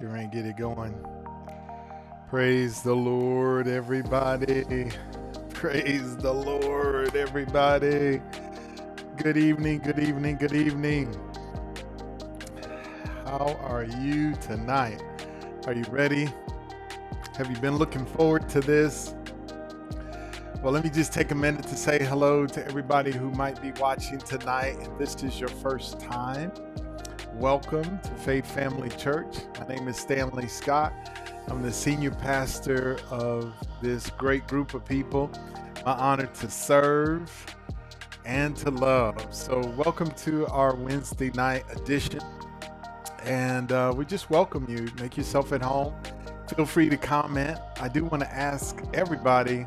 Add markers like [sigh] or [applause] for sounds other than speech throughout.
Get ready get it going. Praise the Lord, everybody. Praise the Lord, everybody. Good evening, good evening, good evening. How are you tonight? Are you ready? Have you been looking forward to this? Well, let me just take a minute to say hello to everybody who might be watching tonight, and this is your first time. Welcome to Faith Family Church. My name is Stanley Scott. I'm the senior pastor of this great group of people. My honor to serve and to love. So, welcome to our Wednesday night edition. And uh, we just welcome you. Make yourself at home. Feel free to comment. I do want to ask everybody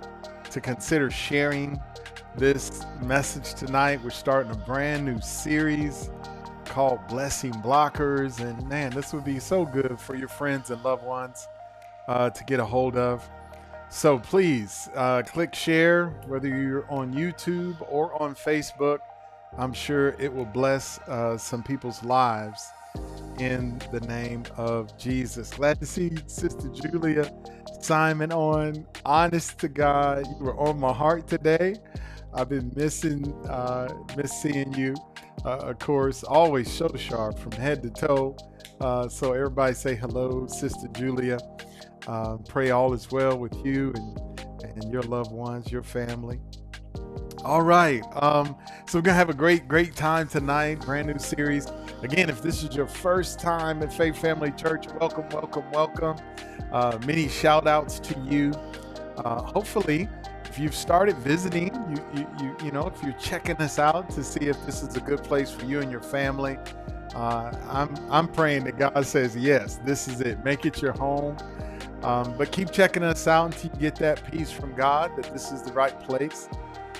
to consider sharing this message tonight. We're starting a brand new series called Blessing Blockers. And man, this would be so good for your friends and loved ones uh, to get a hold of. So please uh, click share, whether you're on YouTube or on Facebook. I'm sure it will bless uh, some people's lives in the name of Jesus. Glad to see Sister Julia Simon on. Honest to God, you were on my heart today. I've been missing, uh, miss seeing you of course, always show sharp from head to toe. Uh, so everybody say hello, Sister Julia. Uh, pray all is well with you and, and your loved ones, your family. All right. Um, so we're gonna have a great, great time tonight. Brand new series. Again, if this is your first time at Faith Family Church, welcome, welcome, welcome. Uh, many shout outs to you. Uh, hopefully, if you've started visiting, you, you, you, you, know, if you're checking us out to see if this is a good place for you and your family, uh, I'm, I'm praying that God says, yes, this is it. Make it your home. Um, but keep checking us out until you get that peace from God that this is the right place.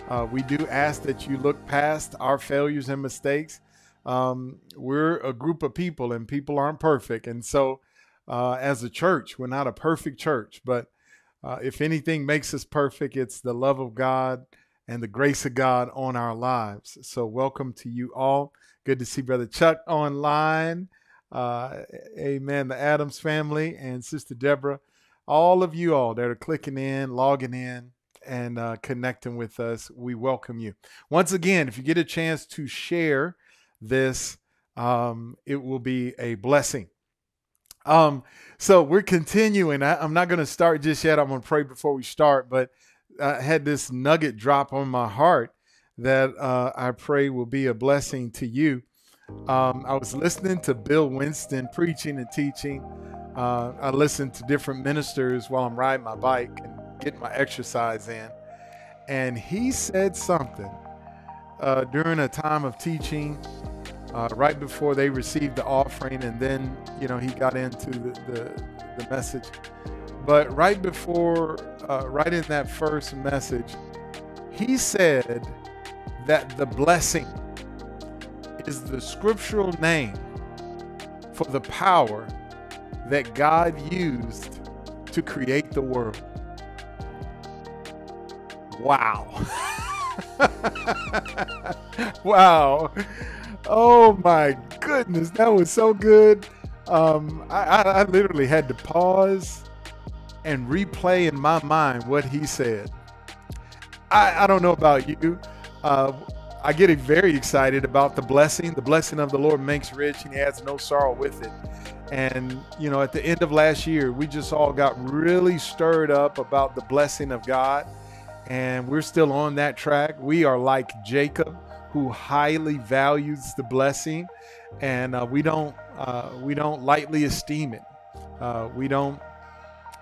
Uh, we do ask that you look past our failures and mistakes. Um, we're a group of people and people aren't perfect. And so, uh, as a church, we're not a perfect church, but uh, if anything makes us perfect, it's the love of God and the grace of God on our lives. So, welcome to you all. Good to see Brother Chuck online. Uh, amen. The Adams family and Sister Deborah, all of you all that are clicking in, logging in, and uh, connecting with us, we welcome you. Once again, if you get a chance to share this, um, it will be a blessing. Um, so we're continuing. I, am not going to start just yet. I'm going to pray before we start, but I had this nugget drop on my heart that uh, I pray will be a blessing to you. Um, I was listening to Bill Winston preaching and teaching. Uh, I listened to different ministers while I'm riding my bike and getting my exercise in. And he said something uh, during a time of teaching uh, right before they received the offering, and then you know he got into the the, the message. But right before, uh, right in that first message, he said that the blessing is the scriptural name for the power that God used to create the world. Wow. [laughs] wow. Oh my goodness, that was so good. Um, I, I, I literally had to pause and replay in my mind what he said. I, I don't know about you. Uh, I get very excited about the blessing. The blessing of the Lord makes rich and he adds no sorrow with it. And, you know, at the end of last year, we just all got really stirred up about the blessing of God. And we're still on that track. We are like Jacob who highly values the blessing, and uh, we don't uh, we don't lightly esteem it. Uh, we don't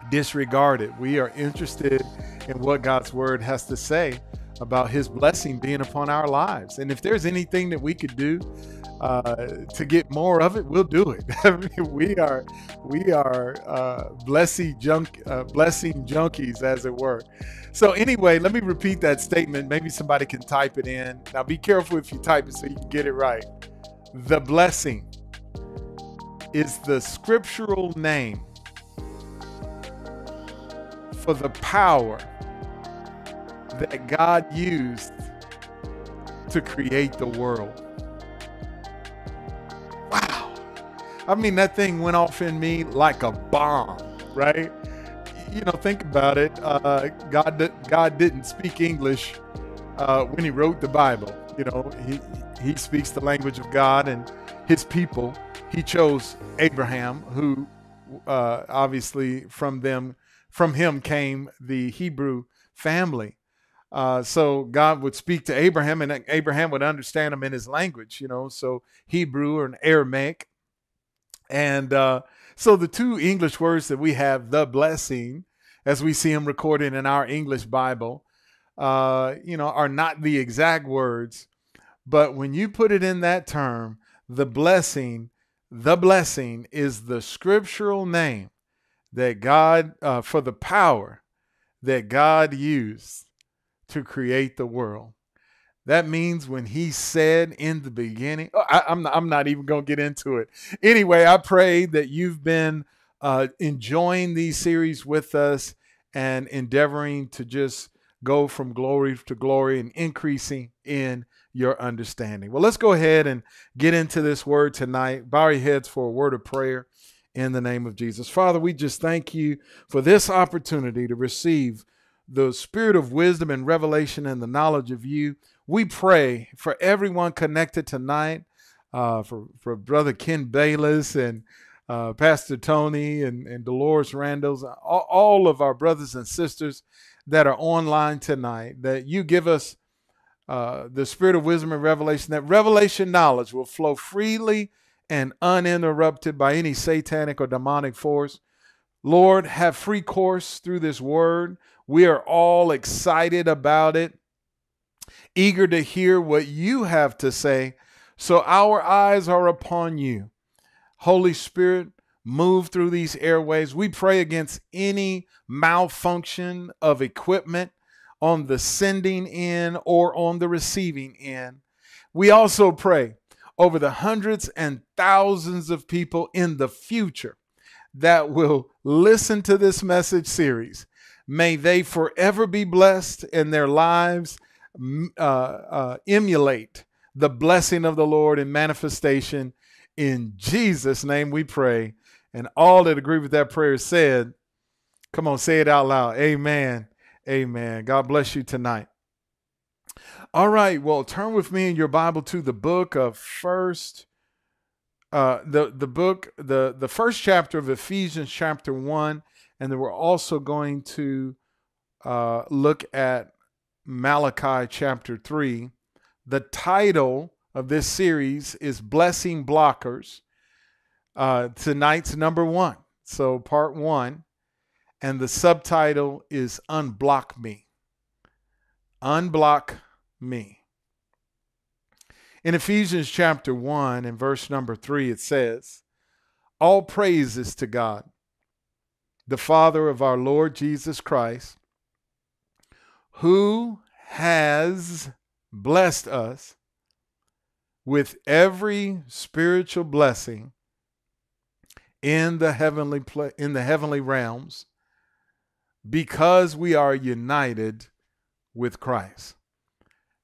disregard it. We are interested in what God's word has to say about His blessing being upon our lives. And if there's anything that we could do uh, to get more of it, we'll do it. [laughs] I mean, we are we are uh, blessing junk uh, blessing junkies, as it were. So anyway, let me repeat that statement. Maybe somebody can type it in. Now, be careful if you type it so you can get it right. The blessing is the scriptural name for the power that God used to create the world. I mean, that thing went off in me like a bomb, right? You know, think about it. Uh, God, God didn't speak English uh, when He wrote the Bible. You know, He He speaks the language of God and His people. He chose Abraham, who uh, obviously from them, from him came the Hebrew family. Uh, so God would speak to Abraham, and Abraham would understand him in his language, you know, so Hebrew or an Aramaic. And uh, so the two English words that we have, the blessing, as we see them recorded in our English Bible, uh, you know, are not the exact words. But when you put it in that term, the blessing, the blessing is the scriptural name that God, uh, for the power that God used to create the world. That means when he said in the beginning, oh, I, am not, I'm not even going to get into it. Anyway, I pray that you've been uh, enjoying these series with us and endeavoring to just go from glory to glory and increasing in your understanding. Well, let's go ahead and get into this word tonight. Bow your heads for a word of prayer in the name of Jesus. Father, we just thank you for this opportunity to receive the spirit of wisdom and revelation and the knowledge of you. We pray for everyone connected tonight, uh, for, for Brother Ken Bayless and uh, Pastor Tony and, and Dolores Randalls, all, all of our brothers and sisters that are online tonight, that you give us uh, the spirit of wisdom and revelation, that revelation knowledge will flow freely and uninterrupted by any satanic or demonic force. Lord, have free course through this word. We are all excited about it, eager to hear what you have to say. So our eyes are upon you. Holy Spirit, move through these airways. We pray against any malfunction of equipment on the sending end or on the receiving end. We also pray over the hundreds and thousands of people in the future that will listen to this message series May they forever be blessed in their lives, uh, uh, emulate the blessing of the Lord in manifestation. In Jesus' name we pray. And all that agree with that prayer said, come on, say it out loud. Amen. Amen. God bless you tonight. All right. Well, turn with me in your Bible to the book of First, uh, the the book, the the first chapter of Ephesians, chapter one, and then we're also going to uh, look at Malachi chapter 3. The title of this series is Blessing Blockers. Uh, tonight's number one. So, part one. And the subtitle is Unblock Me. Unblock Me. In Ephesians chapter 1 and verse number 3, it says, All praises to God the Father of our Lord Jesus Christ, who has blessed us with every spiritual blessing in the heavenly in the heavenly realms because we are united with Christ.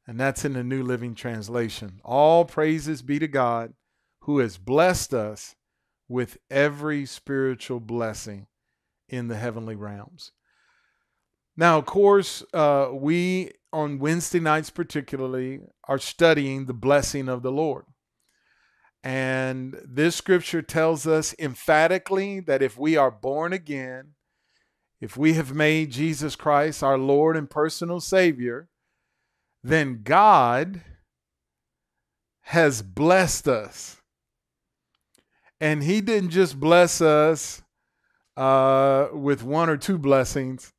And that's in the New Living Translation. All praises be to God who has blessed us with every spiritual blessing in the heavenly realms. Now, of course, uh, we on Wednesday nights, particularly, are studying the blessing of the Lord. And this scripture tells us emphatically that if we are born again, if we have made Jesus Christ our Lord and personal Savior, then God has blessed us. And He didn't just bless us uh, with one or two blessings.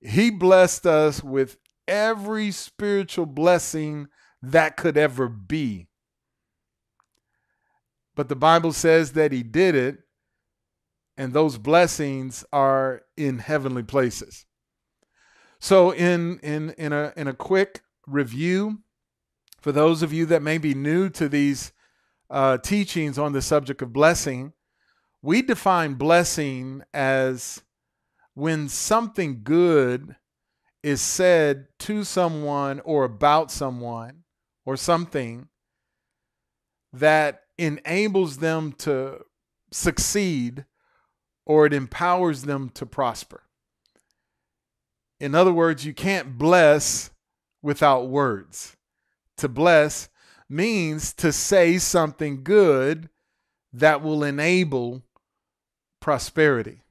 He blessed us with every spiritual blessing that could ever be. But the Bible says that He did it, and those blessings are in heavenly places. So, in in in a in a quick review, for those of you that may be new to these uh, teachings on the subject of blessing, we define blessing as when something good is said to someone or about someone or something that enables them to succeed or it empowers them to prosper. In other words, you can't bless without words. To bless means to say something good that will enable prosperity.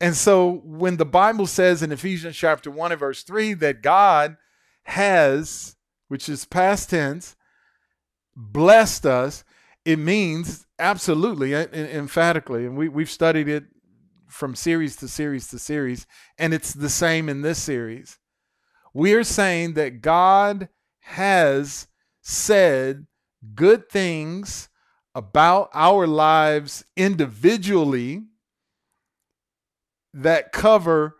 And so when the Bible says in Ephesians chapter 1 and verse 3 that God has, which is past tense, blessed us, it means absolutely, uh, emphatically, and we, we've studied it from series to series to series, and it's the same in this series. We are saying that God has said good things about our lives individually that cover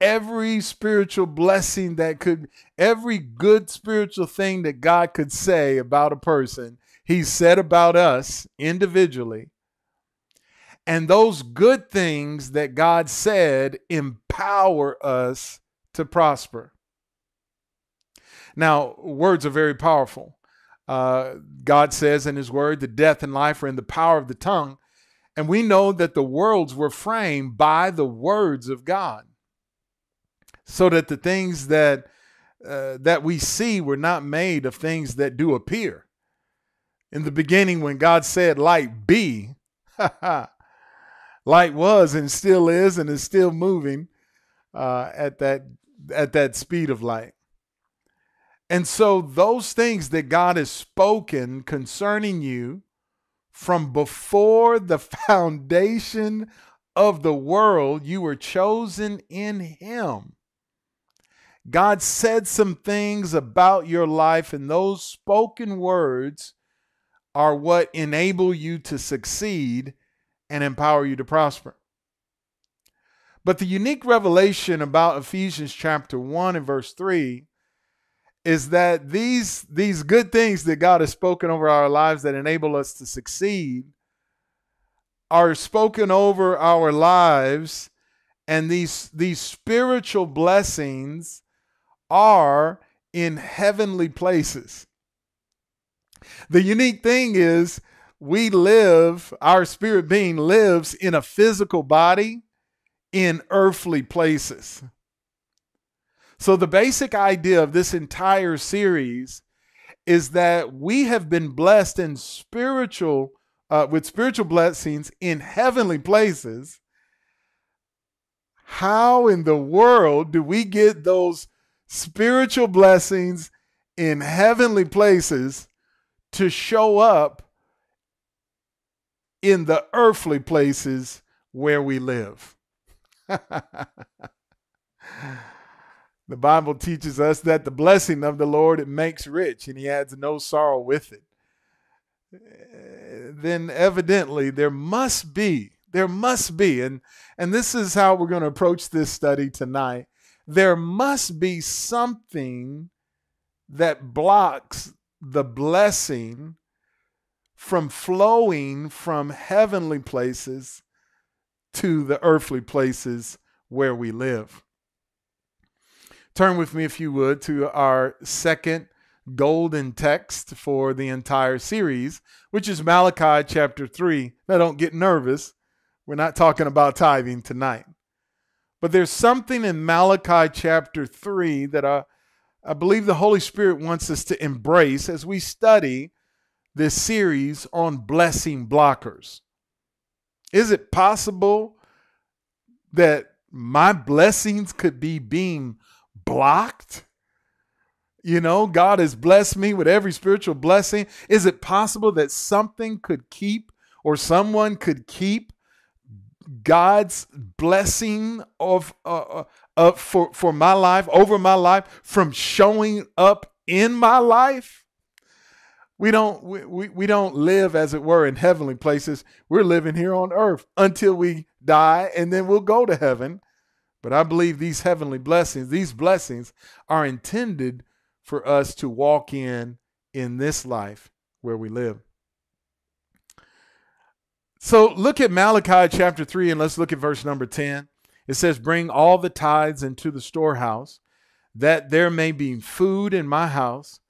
every spiritual blessing that could, every good spiritual thing that God could say about a person, He said about us individually. And those good things that God said empower us to prosper. Now, words are very powerful. Uh, God says in His Word, the death and life are in the power of the tongue. And we know that the worlds were framed by the words of God. So that the things that uh, that we see were not made of things that do appear. In the beginning, when God said, Light be, [laughs] light was and still is and is still moving uh, at that at that speed of light. And so, those things that God has spoken concerning you from before the foundation of the world, you were chosen in Him. God said some things about your life, and those spoken words are what enable you to succeed and empower you to prosper. But the unique revelation about Ephesians chapter 1 and verse 3 is that these these good things that God has spoken over our lives that enable us to succeed are spoken over our lives and these these spiritual blessings are in heavenly places. The unique thing is we live our spirit being lives in a physical body in earthly places. So, the basic idea of this entire series is that we have been blessed in spiritual, uh, with spiritual blessings in heavenly places. How in the world do we get those spiritual blessings in heavenly places to show up in the earthly places where we live? [laughs] The Bible teaches us that the blessing of the Lord it makes rich and he adds no sorrow with it. Eh, then evidently there must be, there must be, and, and this is how we're going to approach this study tonight. There must be something that blocks the blessing from flowing from heavenly places to the earthly places where we live. Turn with me, if you would, to our second golden text for the entire series, which is Malachi chapter 3. Now, don't get nervous. We're not talking about tithing tonight. But there's something in Malachi chapter 3 that I, I believe the Holy Spirit wants us to embrace as we study this series on blessing blockers. Is it possible that my blessings could be being blocked? You know, God has blessed me with every spiritual blessing. Is it possible that something could keep or someone could keep God's blessing of uh, uh, for for my life over my life from showing up in my life? We don't we, we, we don't live as it were in heavenly places. We're living here on earth until we die and then we'll go to heaven but I believe these heavenly blessings, these blessings are intended for us to walk in in this life where we live. So look at Malachi chapter 3 and let's look at verse number 10. It says, Bring all the tithes into the storehouse, that there may be food in my house.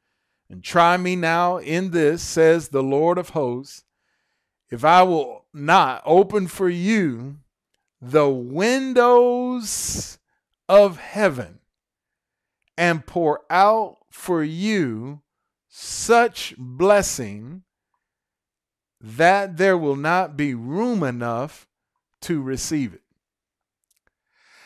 And try me now in this, says the Lord of hosts, if I will not open for you the windows of heaven and pour out for you such blessing that there will not be room enough to receive it.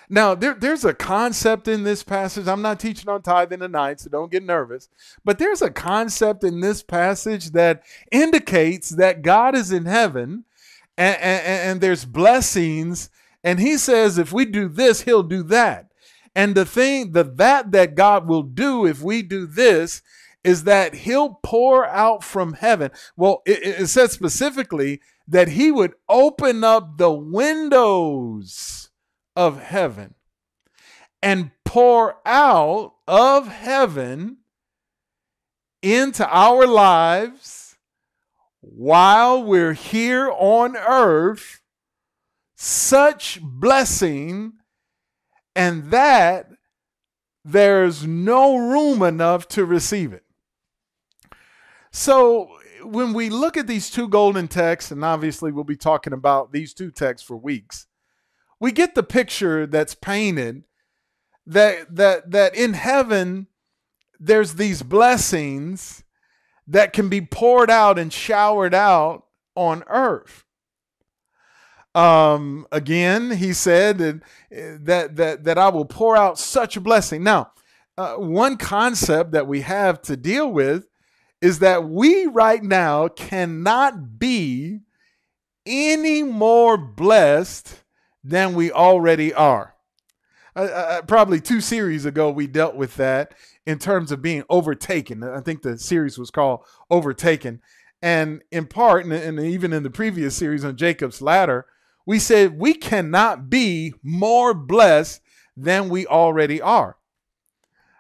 Now, there, there's a concept in this passage. I'm not teaching on tithing tonight, so don't get nervous. But there's a concept in this passage that indicates that God is in heaven and, and, and there's blessings. And he says, if we do this, he'll do that. And the thing, the that that God will do if we do this is that he'll pour out from heaven. Well, it, it says specifically that he would open up the windows of heaven and pour out of heaven into our lives while we're here on earth such blessing and that there's no room enough to receive it. So when we look at these two golden texts, and obviously we'll be talking about these two texts for weeks, we get the picture that's painted that that that in heaven there's these blessings that can be poured out and showered out on earth. Um, again, he said that that that, I will pour out such a blessing. Now, uh, one concept that we have to deal with is that we right now cannot be any more blessed than we already are. Uh, uh, probably two series ago, we dealt with that in terms of being overtaken. I think the series was called Overtaken. And in part, and, and even in the previous series on Jacob's Ladder, we said we cannot be more blessed than we already are.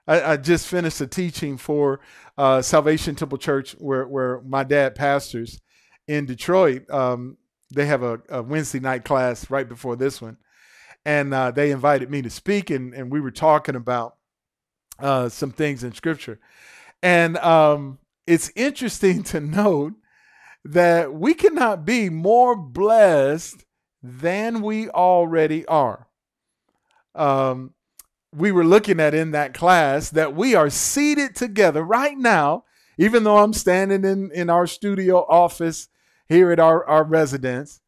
I, I just finished a teaching for uh, Salvation Temple Church, where where my dad pastors in Detroit. Um, they have a, a, Wednesday night class right before this one, and uh, they invited me to speak, and and we were talking about uh, some things in Scripture, and um, it's interesting [laughs] to note that we cannot be more blessed than we already are. Um, we were looking at in that class that we are seated together right now, even though I'm standing in, in our studio office here at our, our residence.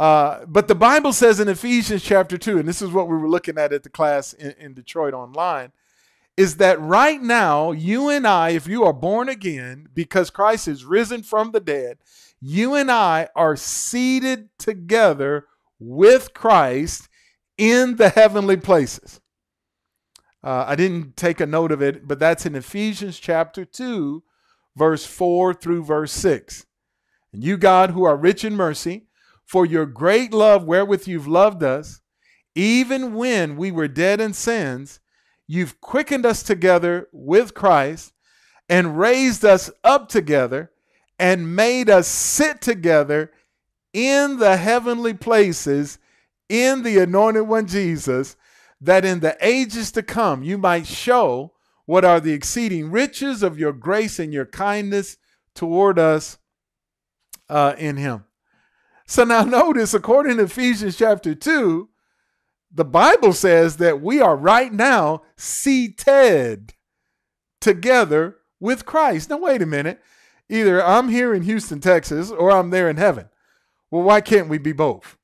Uh, but the Bible says in Ephesians chapter 2, and this is what we were looking at at the class in, in Detroit online, is that right now, you and I, if you are born again, because Christ is risen from the dead, you and I are seated together with Christ in the heavenly places. Uh, I didn't take a note of it, but that's in Ephesians chapter 2, verse 4 through verse 6. And you, God, who are rich in mercy, for your great love wherewith you've loved us, even when we were dead in sins, you've quickened us together with Christ and raised us up together and made us sit together in the heavenly places in the anointed one Jesus that in the ages to come you might show what are the exceeding riches of your grace and your kindness toward us uh, in him. So now [laughs] notice, according to Ephesians chapter 2, the Bible says that we are right now seated together with Christ. Now, wait a minute. Either I'm here in Houston, Texas, or I'm there in heaven. Well, why can't we be both?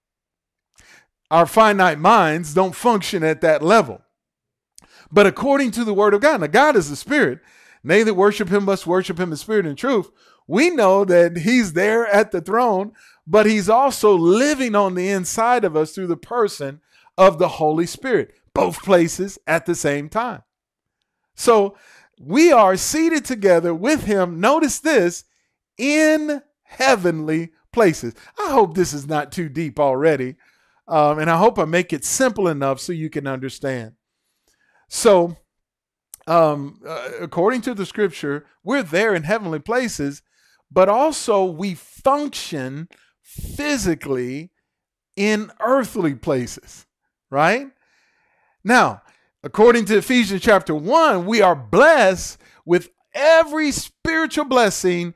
Our finite minds don't function at that level. But according to the word of God, now God is the spirit. They that worship him must worship him in spirit and truth. We know that he's there at the throne, but he's also living on the inside of us through the person of the Holy Spirit, both places at the same time. So we are seated together with him. Notice this in heavenly places. I hope this is not too deep already. Um, and I hope I make it simple enough so you can understand. So, um, uh, according to the scripture, we're there in heavenly places, but also we function physically in earthly places, right? Now, according to Ephesians chapter 1, we are blessed with every spiritual blessing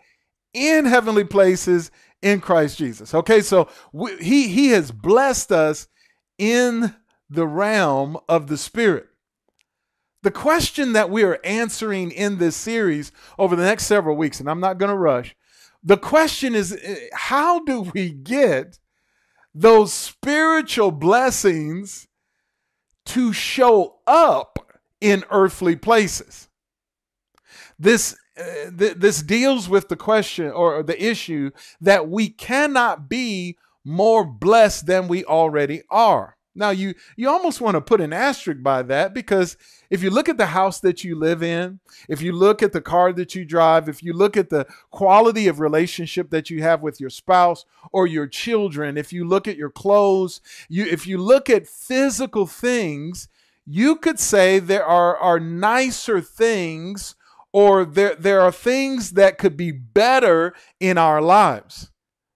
in heavenly places in Christ Jesus. Okay, so we, he he has blessed us in the realm of the spirit. The question that we are answering in this series over the next several weeks, and I'm not going to rush, the question is eh, how do we get those spiritual blessings to show up in earthly places? This uh, th- this deals with the question or the issue that we cannot be more blessed than we already are. Now you you almost want to put an asterisk by that because if you look at the house that you live in, if you look at the car that you drive, if you look at the quality of relationship that you have with your spouse or your children, if you look at your clothes, you if you look at physical things, you could say there are are nicer things or there there are things that could be better in our lives.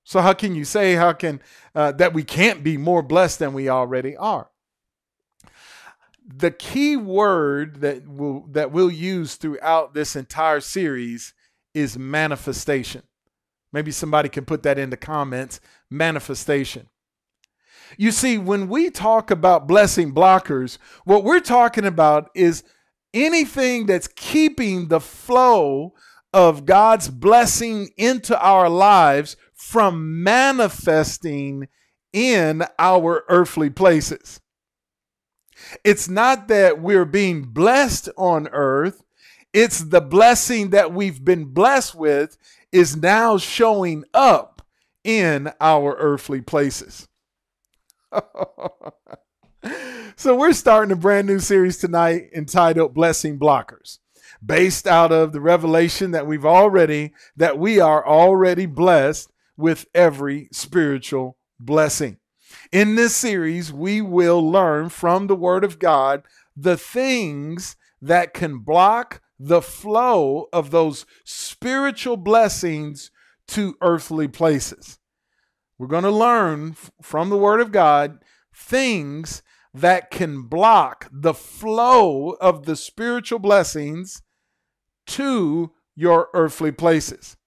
So how can you say how can uh, that we can't be more blessed than we already are? The key word that will that we'll use throughout this entire series is manifestation. Maybe somebody can put that in the comments. Manifestation. You see, when we talk about blessing blockers, what we're talking about is anything that's keeping the flow of God's blessing into our lives from manifesting in our earthly places. It's not that we're being blessed on earth, it's the blessing that we've been blessed with is now showing up in our earthly places. [laughs] so, we're starting a brand new series tonight entitled Blessing Blockers based out of the revelation that we've already that we are already blessed with every spiritual blessing. In this series, we will learn from the word of God the things that can block the flow of those spiritual blessings to earthly places. We're going to learn from the word of God things that can block the flow of the spiritual blessings to your earthly places.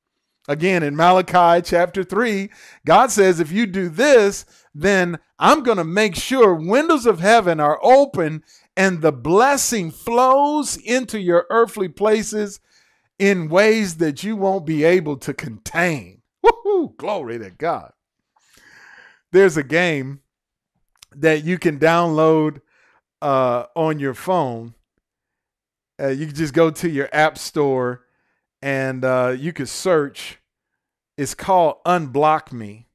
Again, in Malachi chapter 3, God says, if you do this, then I'm going to make sure windows of heaven are open and the blessing flows into your earthly places in ways that you won't be able to contain. Woohoo! Glory to God. There's a game that you can download uh, on your phone uh, you can just go to your app store and uh, you could search. It's called Unblock Me.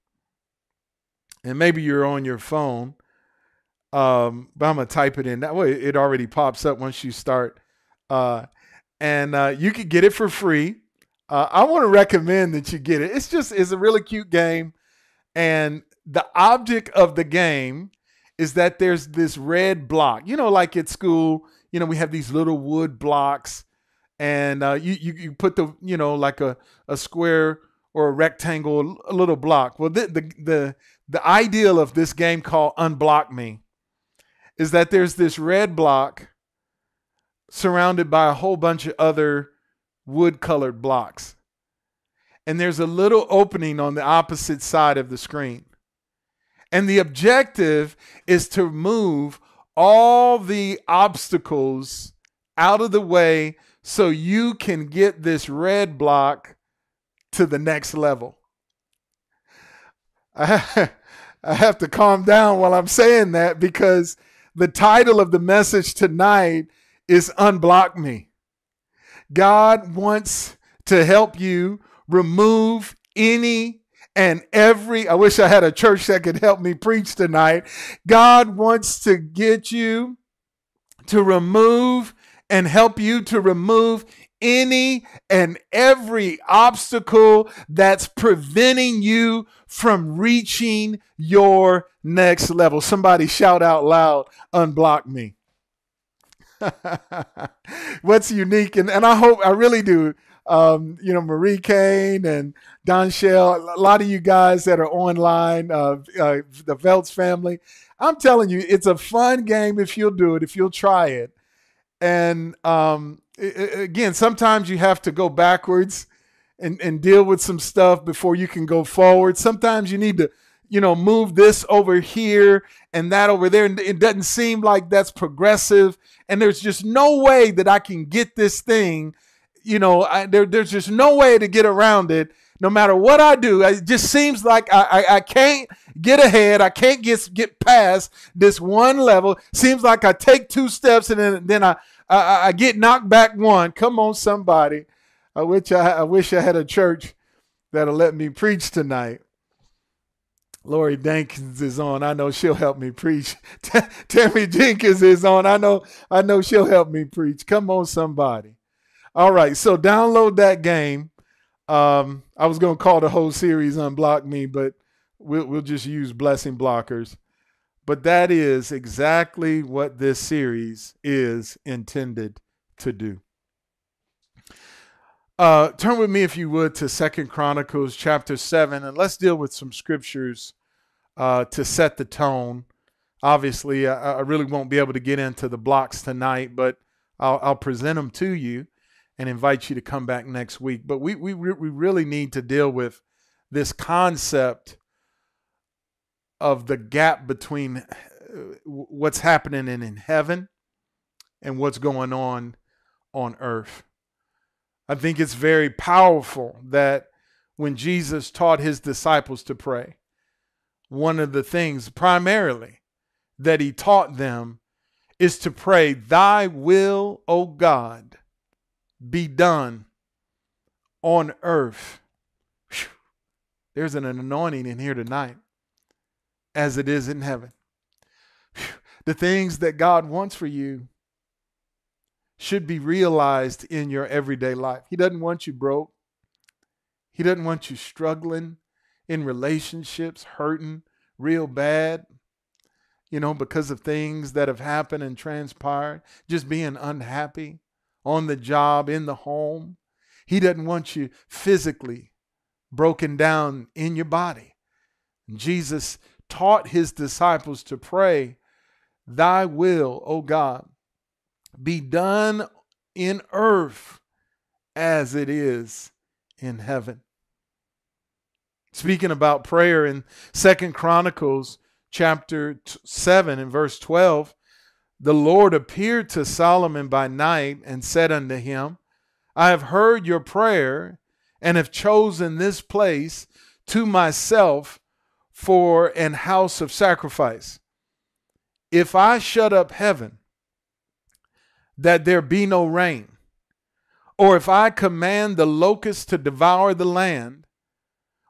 And maybe you're on your phone, um, but I'm going to type it in. That way it already pops up once you start. Uh, and uh, you can get it for free. Uh, I want to recommend that you get it. It's just it's a really cute game, and the object of the game is that there's this red block. You know, like at school, you know, we have these little wood blocks, and uh, you, you you put the you know like a a square or a rectangle, a little block. Well, the the the, the ideal of this game called Unblock Me is that there's this red block surrounded by a whole bunch of other wood colored blocks. And there's a little opening on the opposite side of the screen. And the objective is to move all the obstacles out of the way so you can get this red block to the next level. [laughs] I have to calm down while I'm saying that because the title of the message tonight is Unblock Me. God wants to help you remove any and every, I wish I had a church that could help me preach tonight. God wants to get you to remove and help you to remove any and every obstacle that's preventing you from reaching your next level. Somebody shout out loud, unblock me. [laughs] What's unique, and, and I hope, I really do um, you know, Marie Kane and Don Shell, a lot of you guys that are online, uh, uh, the Veltz family. I'm telling you, it's a fun game if you'll do it, if you'll try it. And um, again, sometimes you have to go backwards and, and deal with some stuff before you can go forward. Sometimes you need to, you know, move this over here and that over there. And it doesn't seem like that's progressive. And there's just no way that I can get this thing, you know, I, there, there's just no way to get around it. No matter what I do, it just seems like I, I, I can't get ahead. I can't get get past this one level. Seems like I take two steps and then then I I, I get knocked back one. Come on, somebody. I wish I, I wish I had a church that'll let me preach tonight. Lori Jenkins is on. I know she'll help me preach. [laughs] Tammy Jenkins is on. I know I know she'll help me preach. Come on, somebody. All right, so download that game. Um, I was gonna call the whole series "Unblock Me," but we'll we'll just use blessing blockers. But that is exactly what this series is intended to do. Uh, turn with me, if you would, to Second Chronicles chapter seven, and let's deal with some scriptures uh, to set the tone. Obviously, I, I, really won't be able to get into the blocks tonight, but I'll, I'll, present them to you and invite you to come back next week. But we we we really need to deal with this concept of the gap between uh, what's happening in, in heaven and what's going on on earth. I think it's very powerful that when Jesus taught his disciples to pray, one of the things primarily that he taught them is to pray, Thy will, O God, be done on earth. Whew. There's an anointing in here tonight as it is in heaven. The things that God wants for you should be realized in your everyday life. He doesn't want you broke. He doesn't want you struggling in relationships, hurting real bad, you know, because of things that have happened and transpired, just being unhappy on the job, in the home. He doesn't want you physically broken down in your body. Jesus taught his disciples to pray, Thy will, O God, be done in earth as it is in heaven. Speaking about prayer in Second Chronicles chapter 7 and verse 12, the Lord appeared to Solomon by night and said unto him, I have heard your prayer and have chosen this place to myself for an house of sacrifice. If I shut up heaven, that there be no rain, or if I command the locusts to devour the land,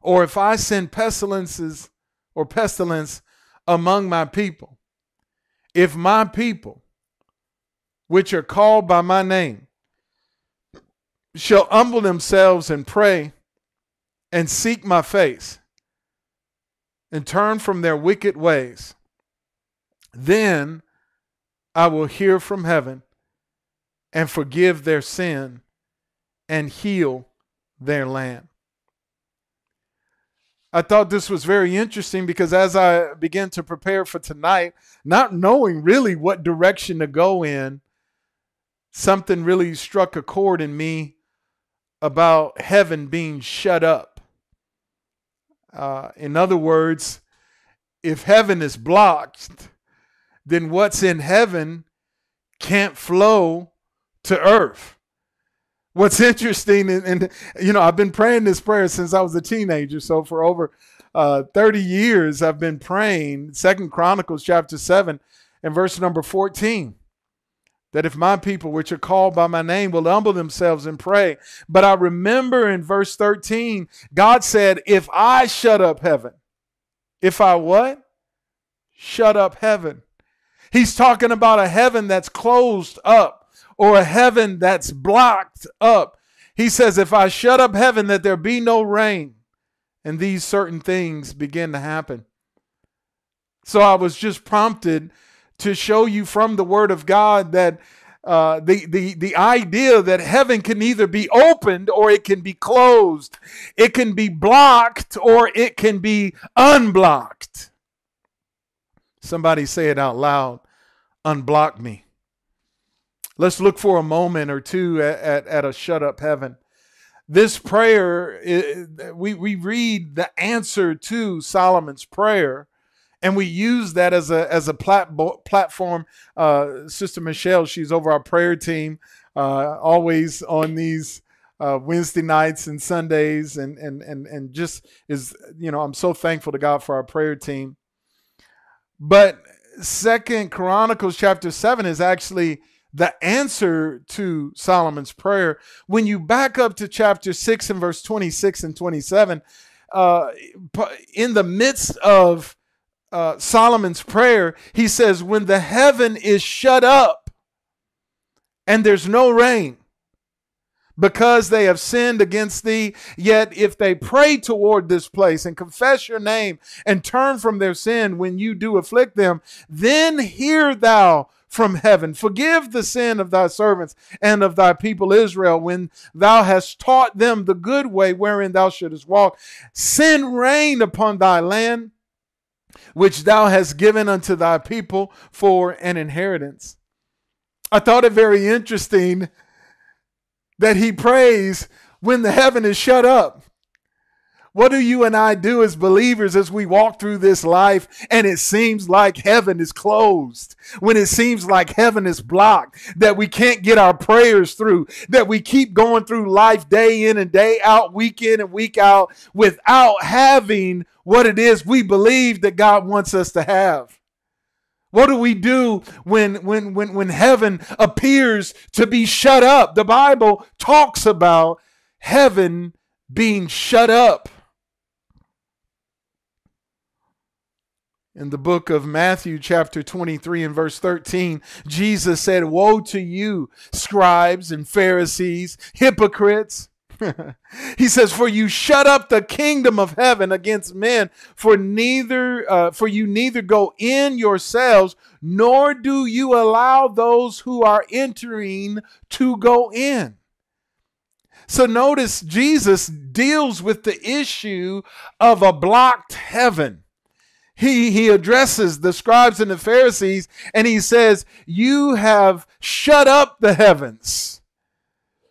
or if I send pestilences or pestilence among my people, if my people, which are called by my name, shall humble themselves and pray and seek my face and turn from their wicked ways, then I will hear from heaven and forgive their sin and heal their land. I thought this was very interesting because as I began to prepare for tonight, not knowing really what direction to go in, something really struck a chord in me about heaven being shut up. Uh, in other words, if heaven is blocked, then what's in heaven can't flow to earth. What's [laughs] interesting, and, and, you know, I've been praying this prayer since I was a teenager. So for over uh, 30 years, I've been praying Second Chronicles chapter 7 and verse number 14 that if my people, which are called by my name, will humble themselves and pray. But I remember in verse 13, God said, If I shut up heaven, if I what? Shut up heaven. He's talking about a heaven that's closed up or a heaven that's blocked up. He says, If I shut up heaven, that there be no rain, and these certain things begin to happen. So I was just prompted to show you from the Word of God that uh, the, the, the idea that heaven can either be opened or it can be closed, it can be blocked or it can be unblocked. Somebody say it out loud unblock me. Let's look for a moment or two at, at, at a shut up heaven. this prayer, we, we read the answer to Solomon's prayer, and we use that as a as a plat- platform. Uh, Sister Michelle, she's over our prayer team, uh, always on these uh, Wednesday nights and Sundays, and and and and just is you know I'm so thankful to God for our prayer team. But Second Chronicles chapter seven is actually the answer to Solomon's prayer. When you back up to chapter 6 and verse 26 and 27, uh, in the midst of uh, Solomon's prayer, he says, When the heaven is shut up and there's no rain, because they have sinned against thee. Yet if they pray toward this place and confess your name and turn from their sin when you do afflict them, then hear thou from heaven. Forgive the sin of thy servants and of thy people Israel when thou hast taught them the good way wherein thou shouldest walk. Send rain upon thy land, which thou hast given unto thy people for an inheritance. I thought it very interesting that he prays when the heaven is shut up. What do you and I do as believers as we walk through this life and it seems like heaven is closed? When it seems like heaven is blocked, that we can't get our prayers through, that we keep going through life day in and day out, week in and week out, without having what it is we believe that God wants us to have. What do we do when, when, when, when heaven appears to be shut up? The Bible talks about heaven being shut up. In the book of Matthew, chapter 23, and verse 13, Jesus said, Woe to you, scribes and Pharisees, hypocrites! [laughs] he says, "For you shut up the kingdom of heaven against men, for neither uh, for you neither go in yourselves, nor do you allow those who are entering to go in." So notice Jesus deals with the issue of a blocked heaven he, he addresses the scribes and the Pharisees and he says, You have shut up the heavens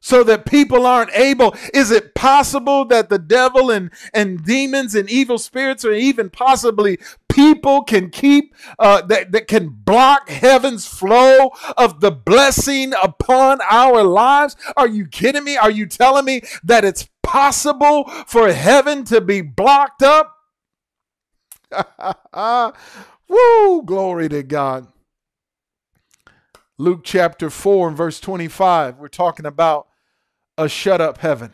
so that people aren't able. Is it possible that the devil and, and demons and evil spirits, or even possibly people, can keep, uh, that, that can block heaven's flow of the blessing upon our lives? Are you kidding me? Are you telling me that it's possible for heaven to be blocked up? [laughs] Woo! Glory to God. Luke chapter 4 and verse 25, we're talking about a shut up heaven.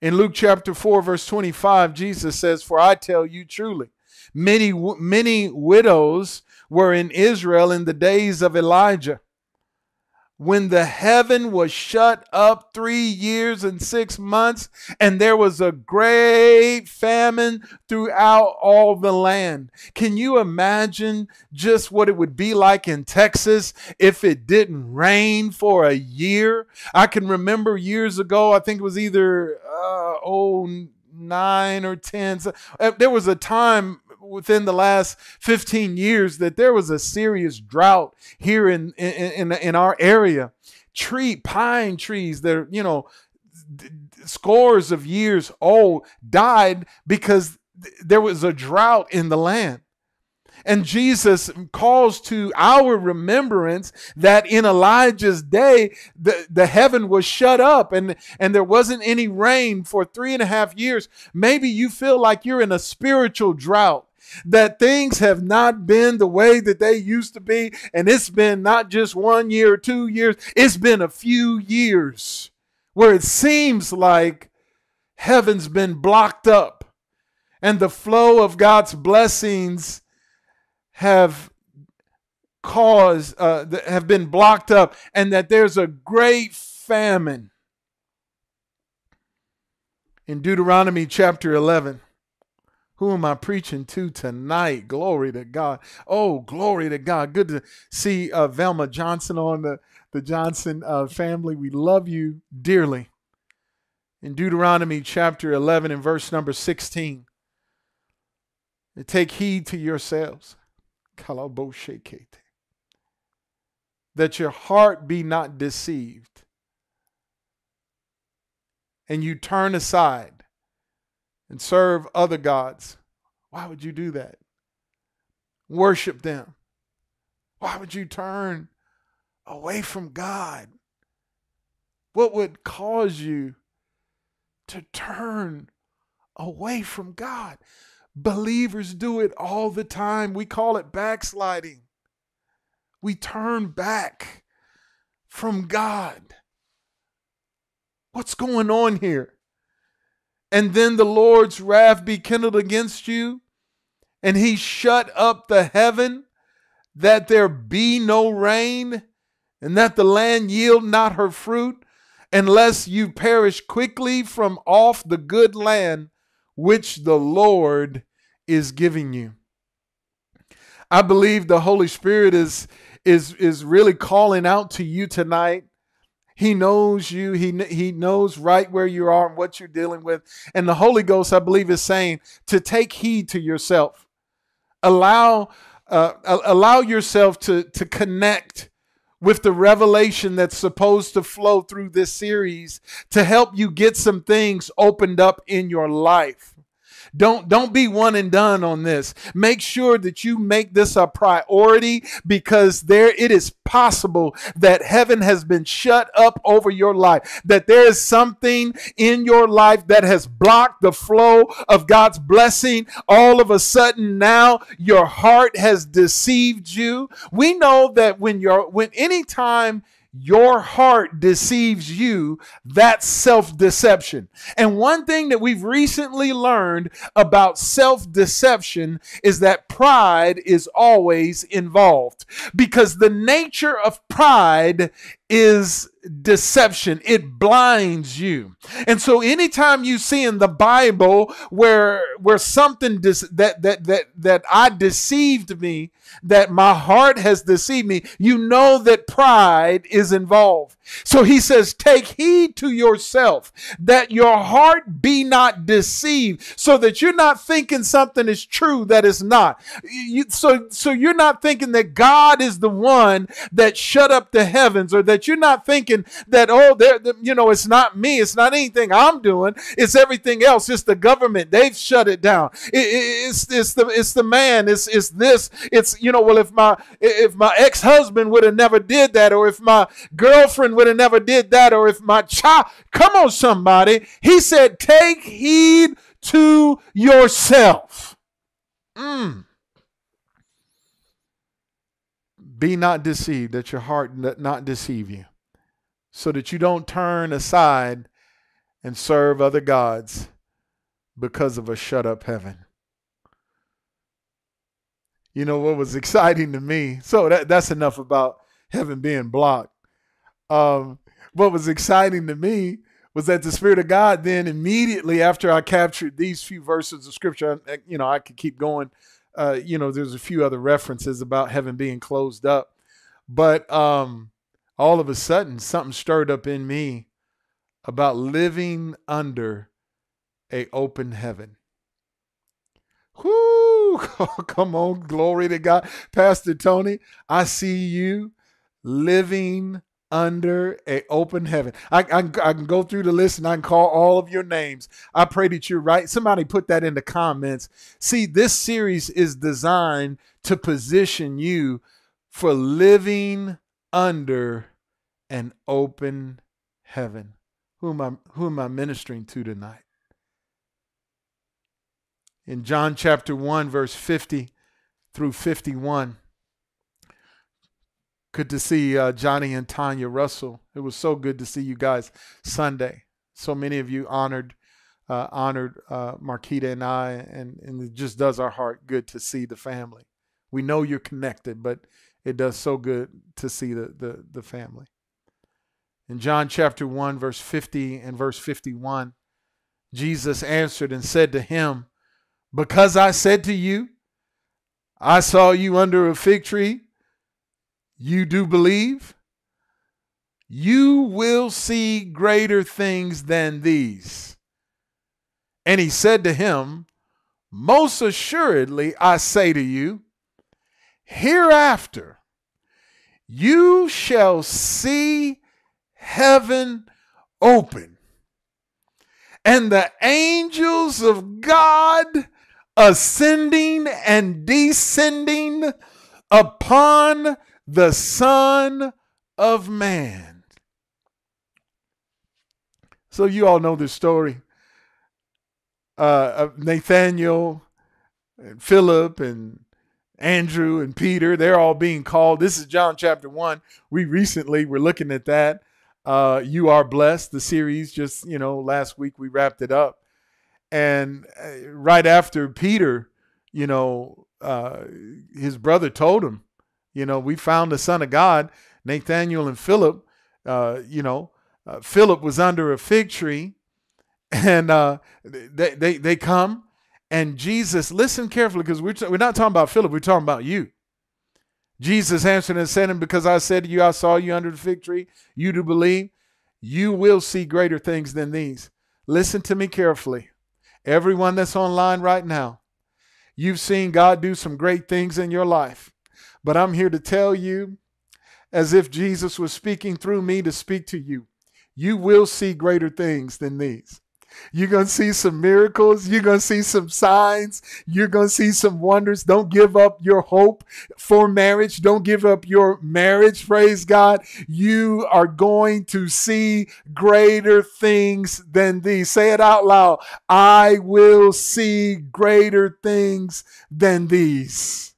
In Luke chapter 4, verse 25, Jesus says, For I tell you truly, many, many widows were in Israel in the days of Elijah when the heaven was shut up three years and six months, and there was a great famine throughout all the land. Can you imagine just what it would be like in Texas if it didn't rain for a year? I can remember years ago, I think it was either uh, oh nine or ten. So, uh, there was a time within the last 15 years that there was a serious drought here in in, in, in our area. Tree pine trees that are, you know scores of years old died because there was a drought in the land. And Jesus calls to our remembrance that in Elijah's day, the, the heaven was shut up and, and there wasn't any rain for three and a half years. Maybe you feel like you're in a spiritual drought that things have not been the way that they used to be. And it's been not just one year or two years, it's been a few years where it seems like heaven's been blocked up and the flow of God's blessings have caused, uh, have been blocked up, and that there's a great famine. In Deuteronomy chapter 11, who am I preaching to tonight? Glory to God. Oh, glory to God. Good to see uh, Velma Johnson on the, the Johnson uh, family. We love you dearly. In Deuteronomy chapter 11 and verse number 16, take heed to yourselves, that your heart be not deceived, and you turn aside and serve other gods, why would you do that? Worship them. Why would you turn away from God? What would cause you to turn away from God? Believers do it all the time. We call it backsliding. We turn back from God. What's going on here? And then the Lord's wrath be kindled against you, and he shut up the heaven that there be no rain, and that the land yield not her fruit, unless you perish quickly from off the good land which the Lord is giving you. I believe the Holy Spirit is is is really calling out to you tonight he knows you. He, he knows right where you are and what you're dealing with. And the Holy Ghost, I believe, is saying to take heed to yourself. Allow, uh, allow yourself to, to connect with the revelation that's supposed to flow through this series to help you get some things opened up in your life. Don't don't be one and done on this. Make sure that you make this a priority because there it is possible that heaven has been shut up over your life. That there is something in your life that has blocked the flow of God's blessing. All of a sudden now your heart has deceived you. We know that when you're when anytime your heart deceives you, that's self deception. And one thing that we've recently learned about self deception is that pride is always involved because the nature of pride is deception. It blinds you. And so anytime you see in the Bible where where something dis- that that that that I deceived me, that my heart has deceived me, you know that pride is involved. So he says, Take heed to yourself that your heart be not deceived, so that you're not thinking something is true that is not. You, so, so you're not thinking that God is the one that shut up the heavens, or that you're not thinking that, oh, there, you know, it's not me, it's not anything I'm doing, it's everything else. It's the government, they've shut it down. It, it, it's, it's, the, it's the man, it's, it's this, it's, you know, well, if my, if my ex husband would have never did that, or if my girlfriend would have never did that, or if my child, come on, somebody. He said, take heed to yourself. Mm. Be not deceived, that your heart not deceive you, so that you don't turn aside and serve other gods because of a shut up heaven. You know what was exciting to me? So that, that's enough about heaven being blocked. Um, what was exciting to me was that the Spirit of God then immediately after I captured these few verses of Scripture, you know, I could keep going. Uh, you know, there's a few other references about heaven being closed up, but um, all of a sudden something stirred up in me about living under a open heaven. Whoo! [laughs] Come on, glory to God. Pastor Tony, I see you living under a open heaven. I, I, I, can go through the list and I can call all of your names. I pray that you're right. Somebody put that in the comments. See, this series is designed to position you for living under an open heaven. Who am I, who am I ministering to tonight? In John chapter 1, verse 50 through 51. Good to see uh, Johnny and Tanya Russell. It was so good to see you guys Sunday. So many of you honored uh, honored uh, Marquita and I, and, and it just does our heart good to see the family. We know you're connected, but it does so good to see the, the, the family. In John chapter 1, verse 50 and verse 51, Jesus answered and said to him, Because I said to you, I saw you under a fig tree you do believe, you will see greater things than these. And he said to him, Most assuredly, I say to you, hereafter you shall see heaven open and the angels of God ascending and descending upon the Son of Man. So, you all know this story uh, of Nathaniel and Philip and Andrew and Peter. They're all being called. This is John chapter 1. We recently were looking at that. Uh, you are blessed, the series. Just, you know, last week we wrapped it up. And uh, right after Peter, you know, uh, his brother told him, you know, we found the Son of God, Nathaniel and Philip. Uh, you know, uh, Philip was under a fig tree, [laughs] and uh, they, they they come, and Jesus. Listen carefully, because we're we're not talking about Philip. We're talking about you. Jesus answered and said, "And because I said to you, I saw you under the fig tree, you do believe, you will see greater things than these." Listen to me carefully. Everyone that's online right now, you've seen God do some great things in your life. But I'm here to tell you, as if Jesus was speaking through me to speak to you, you will see greater things than these. You're going to see some miracles. You're going to see some signs. You're going to see some wonders. Don't give up your hope for marriage. Don't give up your marriage. Praise God. You are going to see greater things than these. Say it out loud. I will see greater things than these.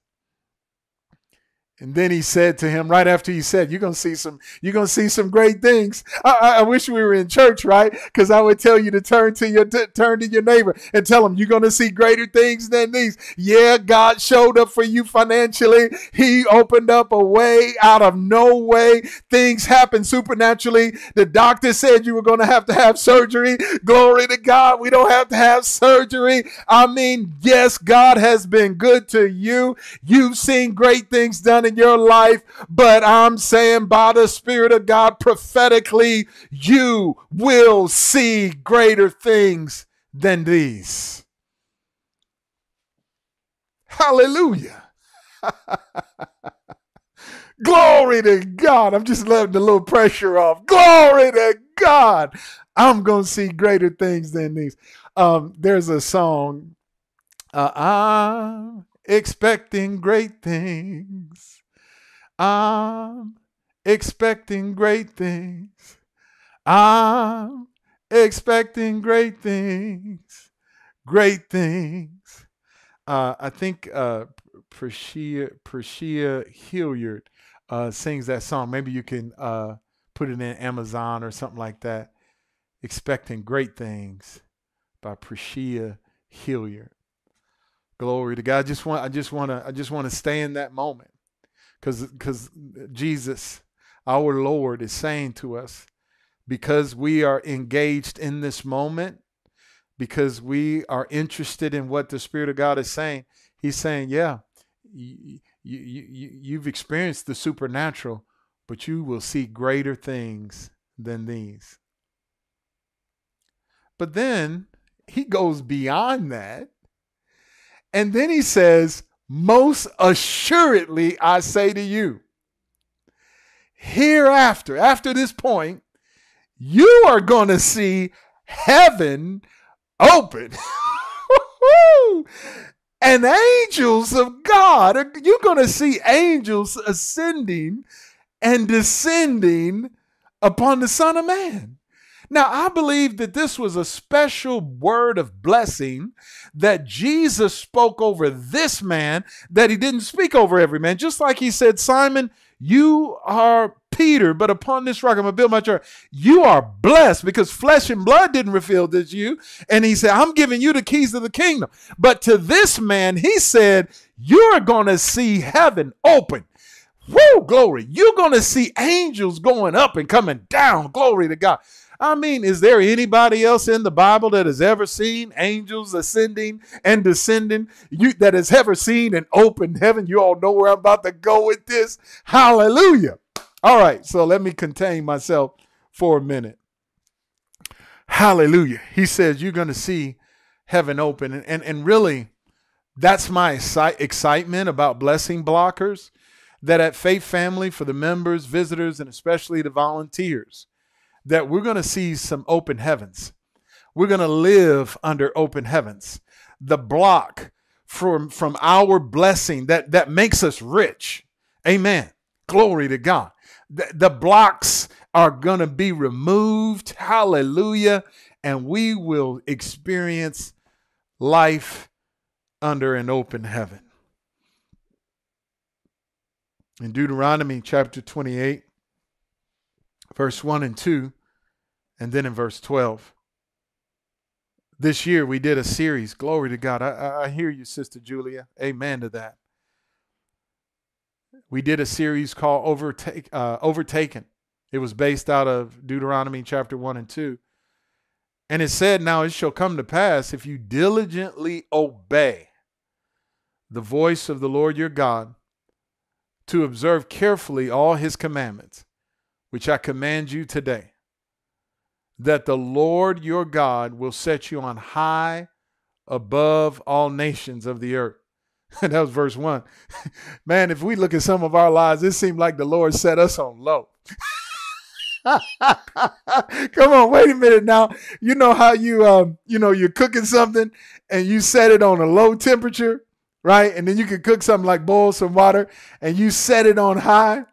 And then he said to him, right after he said, "You're gonna see some, you're gonna see some great things." I, I wish we were in church, right? Because I would tell you to turn to your t- turn to your neighbor and tell him you're gonna see greater things than these. Yeah, God showed up for you financially. He opened up a way out of no way. Things happened supernaturally. The doctor said you were gonna have to have surgery. Glory to God. We don't have to have surgery. I mean, yes, God has been good to you. You've seen great things done in your life, but I'm saying by the Spirit of God prophetically, you will see greater things than these. Hallelujah. [laughs] Glory to God. I'm just letting the little pressure off. Glory to God. I'm going to see greater things than these. Um, there's a song, uh, I'm expecting great things. I'm expecting great things. I'm expecting great things. Great things. Uh, I think uh, Prashia, Prashia Hilliard uh, sings that song. Maybe you can uh, put it in Amazon or something like that. Expecting Great Things by Prashia Hilliard. Glory to God. I just want I just want to I just want to stay in that moment because Jesus, our Lord, is saying to us, because we are engaged in this moment, because we are interested in what the Spirit of God is saying, He's saying, yeah, you, you, you, you've experienced the supernatural, but you will see greater things than these. But then he goes beyond that. And then he says, most assuredly, I say to you, hereafter, after this point, you are going to see heaven open. [laughs] and angels of God, you're going to see angels ascending and descending upon the Son of Man. Now, I believe that this was a special word of blessing that Jesus spoke over this man that he didn't speak over every man. Just like he said, Simon, you are Peter, but upon this rock I'm gonna build my church. You are blessed because flesh and blood didn't reveal this you. And he said, I'm giving you the keys of the kingdom. But to this man, he said, You're gonna see heaven open. Woo, glory. You're gonna see angels going up and coming down. Glory to God. I mean, is there anybody else in the Bible that has ever seen angels ascending and descending? You that has ever seen an open heaven? You all know where I'm about to go with this. Hallelujah. All right, so let me contain myself for a minute. Hallelujah. He says you're going to see heaven open. And, and, and really, that's my excitement about blessing blockers. That at Faith Family, for the members, visitors, and especially the volunteers, that we're going to see some open heavens. we're going to live under open heavens. The block from, from our blessing that, that makes us rich. Amen. Glory to God. The, the blocks are going to be removed. Hallelujah. And we will experience life under an open heaven. In Deuteronomy chapter 28, verse 1 and 2, and then in verse 12. This year we did a series. Glory to God. I, I hear you, Sister Julia. Amen to that. We did a series called Overtake, uh, Overtaken. It was based out of Deuteronomy chapter 1 and 2. And it said, Now it shall come to pass if you diligently obey the voice of the Lord your God to observe carefully all his commandments, which I command you today, that the Lord your God will set you on high above all nations of the earth. [laughs] that was verse one. [laughs] Man, if we look at some of our lives, it seemed like the Lord set us on low. [laughs] Come on, wait a minute now. You know how you um, you know, you're cooking something and you set it on a low temperature, right? And then you can cook something like boil some water and you set it on high.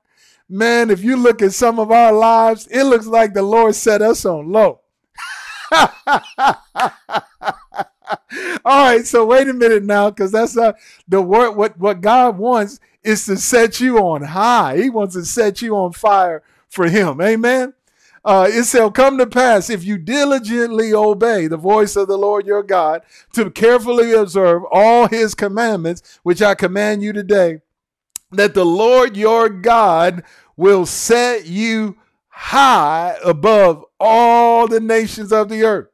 Man, if you look at some of our lives, it looks like the Lord set us on low. [laughs] All right, so wait a minute now, because that's uh, the word. What what God wants is to set you on high. He wants to set you on fire for him. Amen. Uh, it shall come to pass if you diligently obey the voice of the Lord your God to carefully observe all his commandments, which I command you today, that the Lord your God will set you high above all the nations of the earth.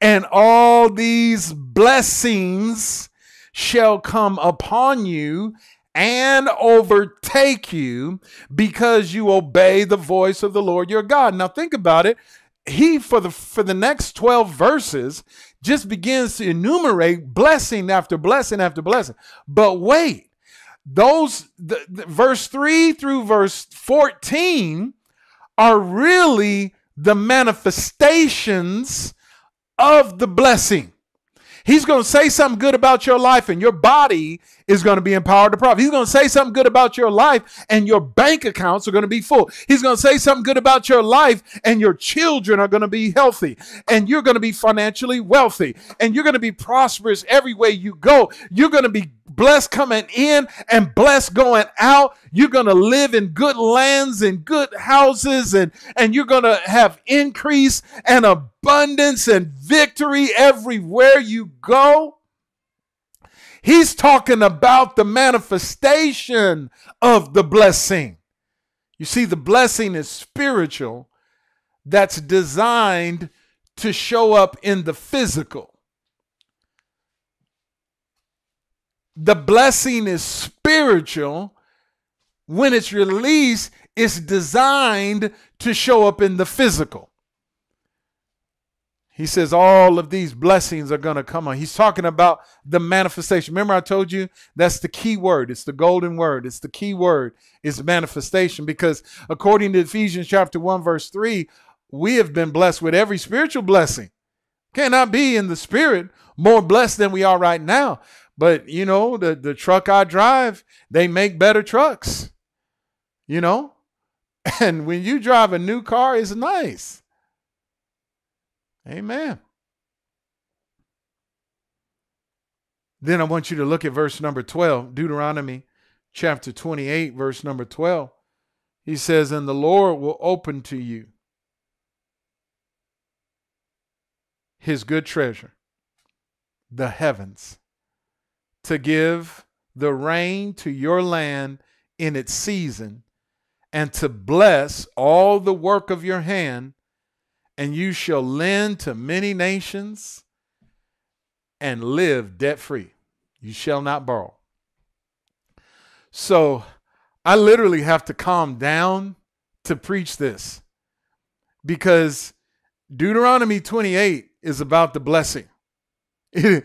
And all these blessings shall come upon you and overtake you because you obey the voice of the Lord your God. Now think about it. He for the for the next 12 verses just begins to enumerate blessing after blessing after blessing. But wait, those the, the, verse 3 through verse 14 are really the manifestations of the blessing. He's going to say something good about your life, and your body is going to be empowered to profit. He's going to say something good about your life, and your bank accounts are going to be full. He's going to say something good about your life, and your children are going to be healthy, and you're going to be financially wealthy, and you're going to be prosperous every way you go. You're going to be blessed coming in and blessed going out. You're going to live in good lands and good houses, and, and you're going to have increase and abundance and victory everywhere you go. He's talking about the manifestation of the blessing. You see, the blessing is spiritual, that's designed to show up in the physical. the blessing is spiritual. When it's released, it's designed to show up in the physical. He says all of these blessings are going to come on. He's talking about the manifestation. Remember, I told you that's the key word. It's the golden word. It's the key word It's manifestation because according to Ephesians chapter 1, verse 3, we have been blessed with every spiritual blessing. Cannot be in the spirit more blessed than we are right now. But you know, the, the truck I drive, they make better trucks. You know? [laughs] And when you drive a new car, it's nice. Amen. Then I want you to look at verse number 12, Deuteronomy chapter 28, verse number 12. He says, And the Lord will open to you his good treasure, the heavens, to give the rain to your land in its season, and to bless all the work of your hand, and you shall lend to many nations and live debt free. You shall not borrow. So I literally have to calm down to preach this because Deuteronomy 28 is about the blessing. [laughs]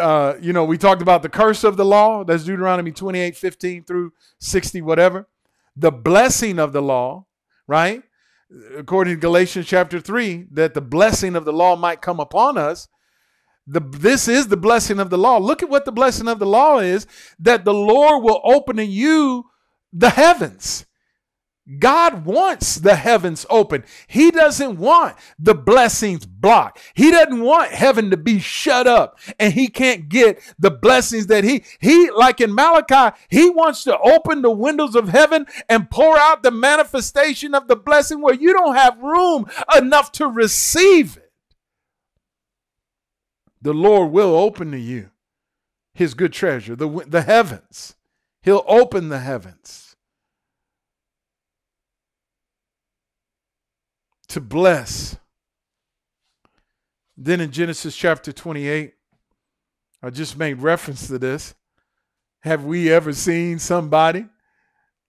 uh, you know, we talked about the curse of the law. That's Deuteronomy 28 15 through 60, whatever. The blessing of the law, right? According to Galatians chapter 3, that the blessing of the law might come upon us. The, this is the blessing of the law. Look at what the blessing of the law is that the Lord will open to you the heavens. God wants the heavens open. He doesn't want the blessings blocked. He doesn't want heaven to be shut up and he can't get the blessings that he he like in Malachi, he wants to open the windows of heaven and pour out the manifestation of the blessing where you don't have room enough to receive it. The Lord will open to you his good treasure, the the heavens. He'll open the heavens. To bless. Then in Genesis chapter 28, I just made reference to this. Have we ever seen somebody,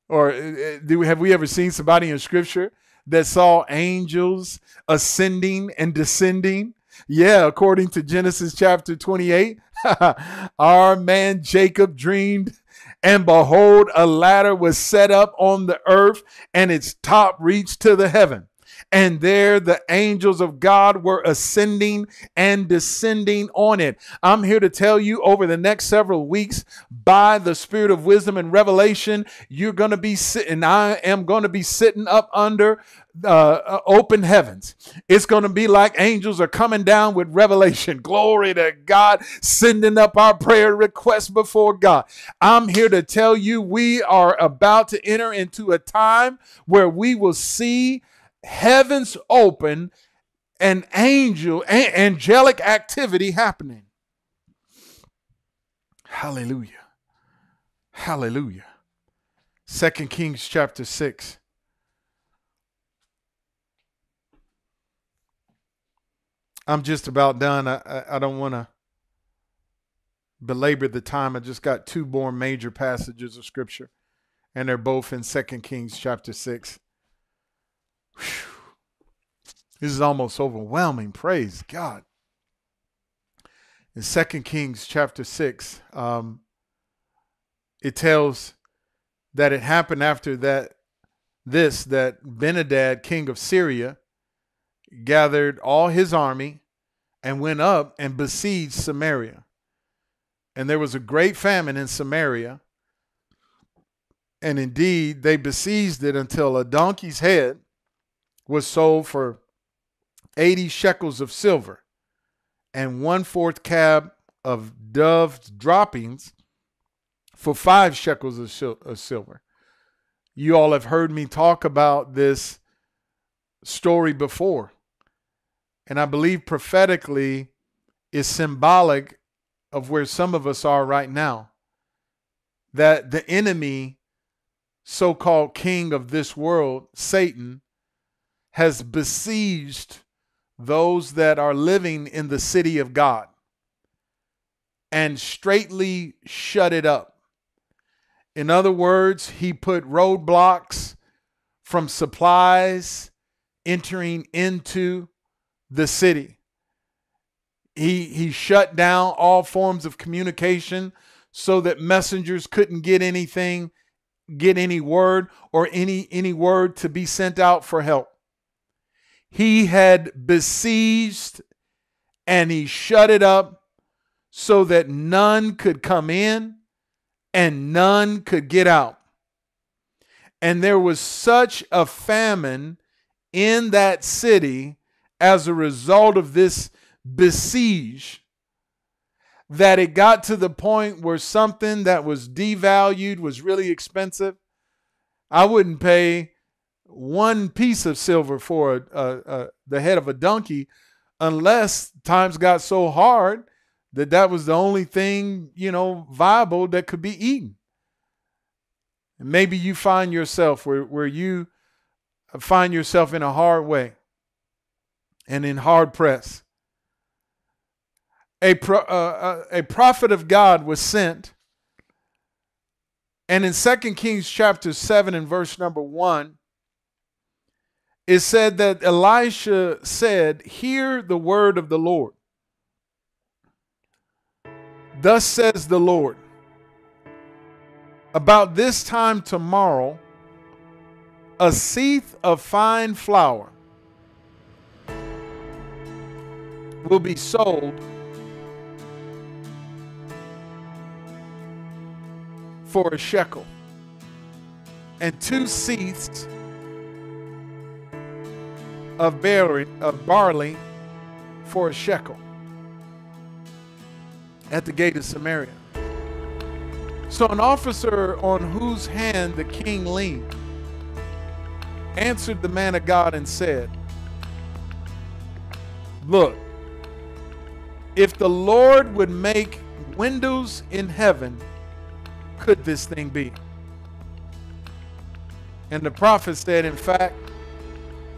or uh, uh, do have we ever seen somebody in Scripture that saw angels ascending and descending? Yeah, according to Genesis chapter 28, [laughs] our man Jacob dreamed, and behold, a ladder was set up on the earth, and its top reached to the heaven and there the angels of God were ascending and descending on it. I'm here to tell you over the next several weeks, by the spirit of wisdom and revelation, you're going to be sitting, I am going to be sitting up under uh, uh, open heavens. It's going to be like angels are coming down with revelation. [laughs] Glory to God, sending up our prayer requests before God. I'm here to tell you we are about to enter into a time where we will see heavens open and angel angelic activity happening. Hallelujah. Hallelujah. Second Kings chapter 6. I'm just about done. I, I, I don't want to belabor the time. I just got two more major passages of scripture, and they're both in Second Kings chapter 6. This is almost overwhelming. Praise God. In 2 Kings chapter 6, um, it tells that it happened after that this that Ben-Hadad, king of Syria, gathered all his army and went up and besieged Samaria. And there was a great famine in Samaria. And indeed, they besieged it until a donkey's head was sold for 80 shekels of silver and one fourth cab of dove's droppings for five shekels of, of silver. You all have heard me talk about this story before. And I believe prophetically is symbolic of where some of us are right now. That the enemy, so called king of this world, Satan, has besieged those that are living in the city of God and straightly shut it up. In other words, he put roadblocks from supplies entering into the city. He, he shut down all forms of communication so that messengers couldn't get anything, get any word or any, any word to be sent out for help he had besieged and he shut it up so that none could come in and none could get out. And there was such a famine in that city as a result of this besiege that it got to the point where something that was devalued was really expensive. I wouldn't pay one piece of silver for the head of a donkey unless times got so hard that that was the only thing, you know, viable that could be eaten. Maybe you find yourself where, where you find yourself in a hard way and in hard press. A, pro, uh, uh a prophet of God was sent. And in 2 Kings chapter 7 and verse number 1, it said that Elisha said, Hear the word of the Lord. Thus says the Lord, about this time tomorrow, a seeth of fine flour will be sold for a shekel, and two seeths of barley, of barley for a shekel at the gate of Samaria. So an officer on whose hand the king leaned answered the man of God and said, Look, if the Lord would make windows in heaven, could this thing be? And the prophet said, In fact,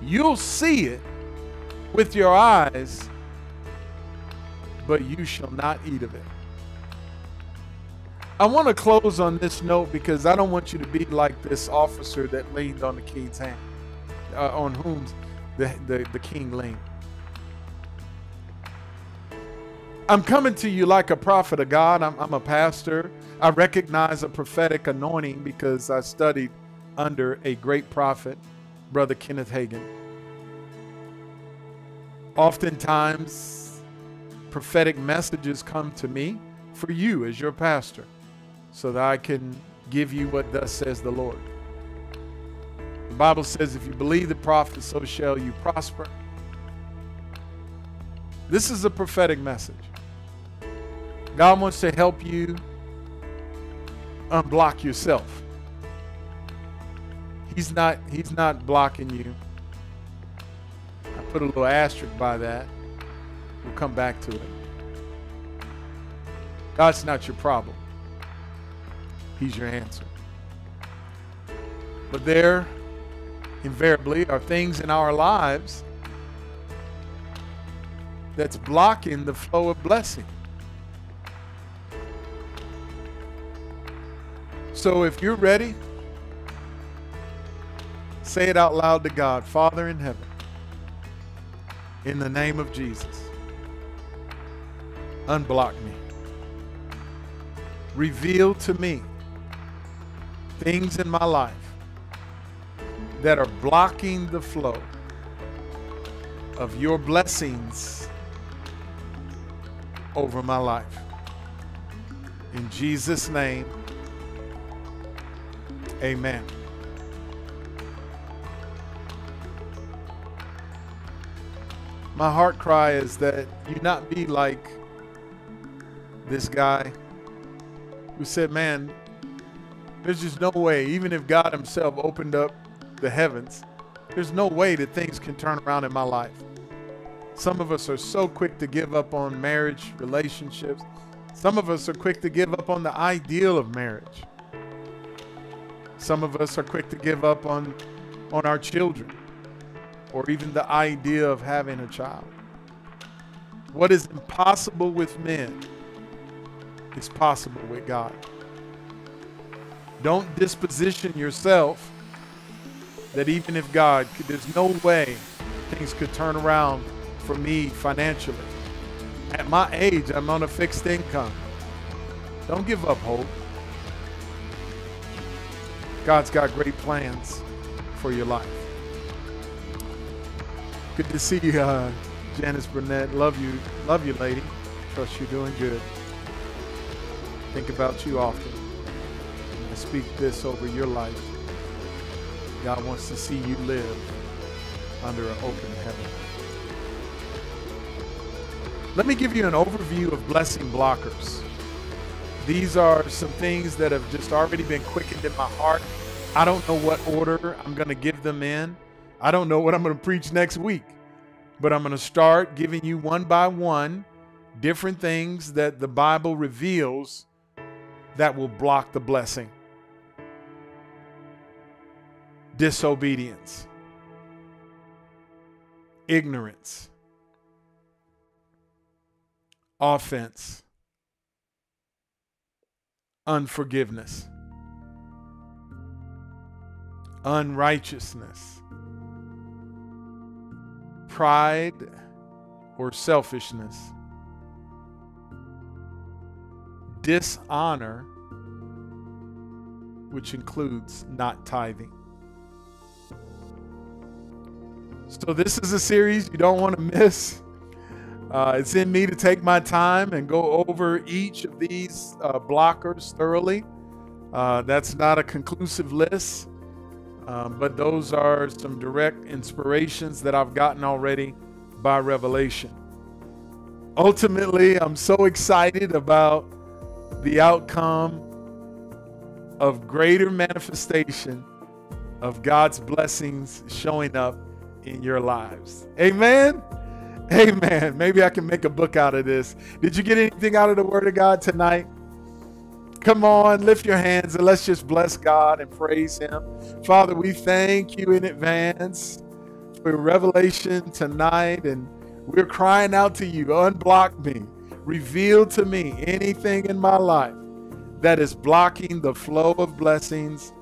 you'll see it with your eyes, but you shall not eat of it. I want to close on this note because I don't want you to be like this officer that leaned on the king's hand, uh, on whom the, the, the king leaned. I'm coming to you like a prophet of God. I'm, I'm, a pastor. I recognize a prophetic anointing because I studied under a great prophet, Brother Kenneth Hagin. Oftentimes, prophetic messages come to me for you as your pastor so that I can give you what thus says the Lord. The Bible says, if you believe the prophet, so shall you prosper. This is a prophetic message. God wants to help you unblock yourself. He's not he's not blocking you. I put a little asterisk by that. We'll come back to it. God's not your problem. He's your answer. But there invariably are things in our lives that's blocking the flow of blessing. So if you're ready, say it out loud to God Father in heaven, in the name of Jesus, unblock me. Reveal to me things in my life that are blocking the flow of your blessings over my life. In Jesus' name, amen. My heart cry is that you not be like this guy who said, Man, there's just no way, even if God Himself opened up the heavens, there's no way that things can turn around in my life. Some of us are so quick to give up on marriage, relationships. Some of us are quick to give up on the ideal of marriage. Some of us are quick to give up on, on our children or even the idea of having a child. What is impossible with men is possible with God. Don't disposition yourself that even if God, there's no way things could turn around for me financially. At my age, I'm on a fixed income. Don't give up hope. God's got great plans for your life. Good to see you, uh, Janice Burnett. Love you. Love you, lady. Trust you're doing good. Think about you often. I speak this over your life. God wants to see you live under an open heaven. Let me give you an overview of blessing blockers. These are some things that have just already been quickened in my heart. I don't know what order I'm going to give them in. I don't know what I'm going to preach next week, but I'm going to start giving you one by one different things that the Bible reveals that will block the blessing. Disobedience, ignorance, offense, unforgiveness, unrighteousness, pride or selfishness, dishonor, which includes not tithing. So, this is a series you don't want to miss. Uh, it's in me to take my time and go over each of these uh, blockers thoroughly. Uh, that's not a conclusive list, um, but those are some direct inspirations that I've gotten already by revelation. Ultimately, I'm so excited about the outcome of greater manifestation of God's blessings showing up in your lives. Amen. Amen. Maybe I can make a book out of this. Did you get anything out of the Word of God tonight? Come on, lift your hands and let's just bless God and praise Him. Father, we thank you in advance for revelation tonight, and we're crying out to you unblock me, reveal to me anything in my life that is blocking the flow of blessings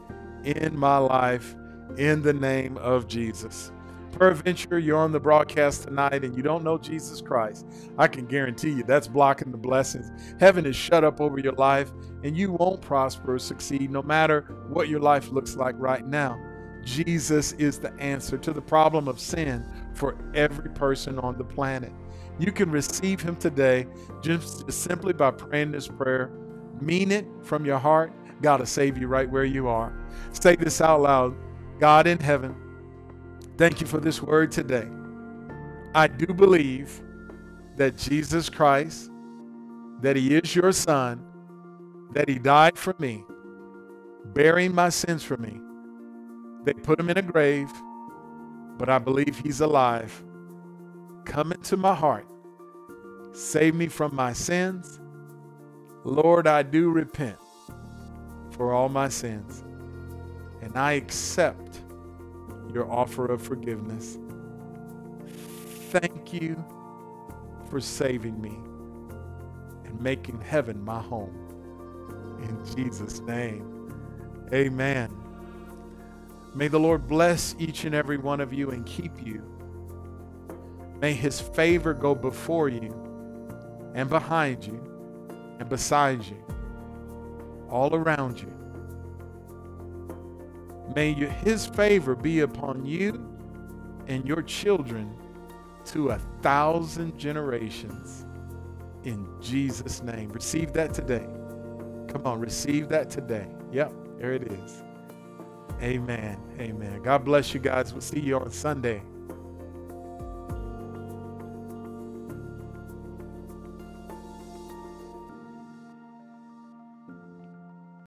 in my life in the name of Jesus. Peradventure, you're on the broadcast tonight and you don't know Jesus Christ. I can guarantee you that's blocking the blessings. Heaven is shut up over your life and you won't prosper or succeed no matter what your life looks like right now. Jesus is the answer to the problem of sin for every person on the planet. You can receive him today just, simply by praying this prayer. Mean it from your heart. God will save you right where you are. Say this out loud God in heaven, thank you for this word today. I do believe that Jesus Christ, that he is your son, that he died for me, bearing my sins for me. They put him in a grave, but I believe he's alive. Come into my heart. Save me from my sins. Lord, I do repent for all my sins. And I accept your offer of forgiveness. Thank you for saving me and making heaven my home. In Jesus' name, amen. May the Lord bless each and every one of you and keep you. May his favor go before you and behind you and beside you, all around you. May his favor be upon you and your children to a thousand generations. In Jesus' name. Receive that today. Come on, receive that today. Yep, there it is. Amen. Amen. God bless you guys. We'll see you on Sunday.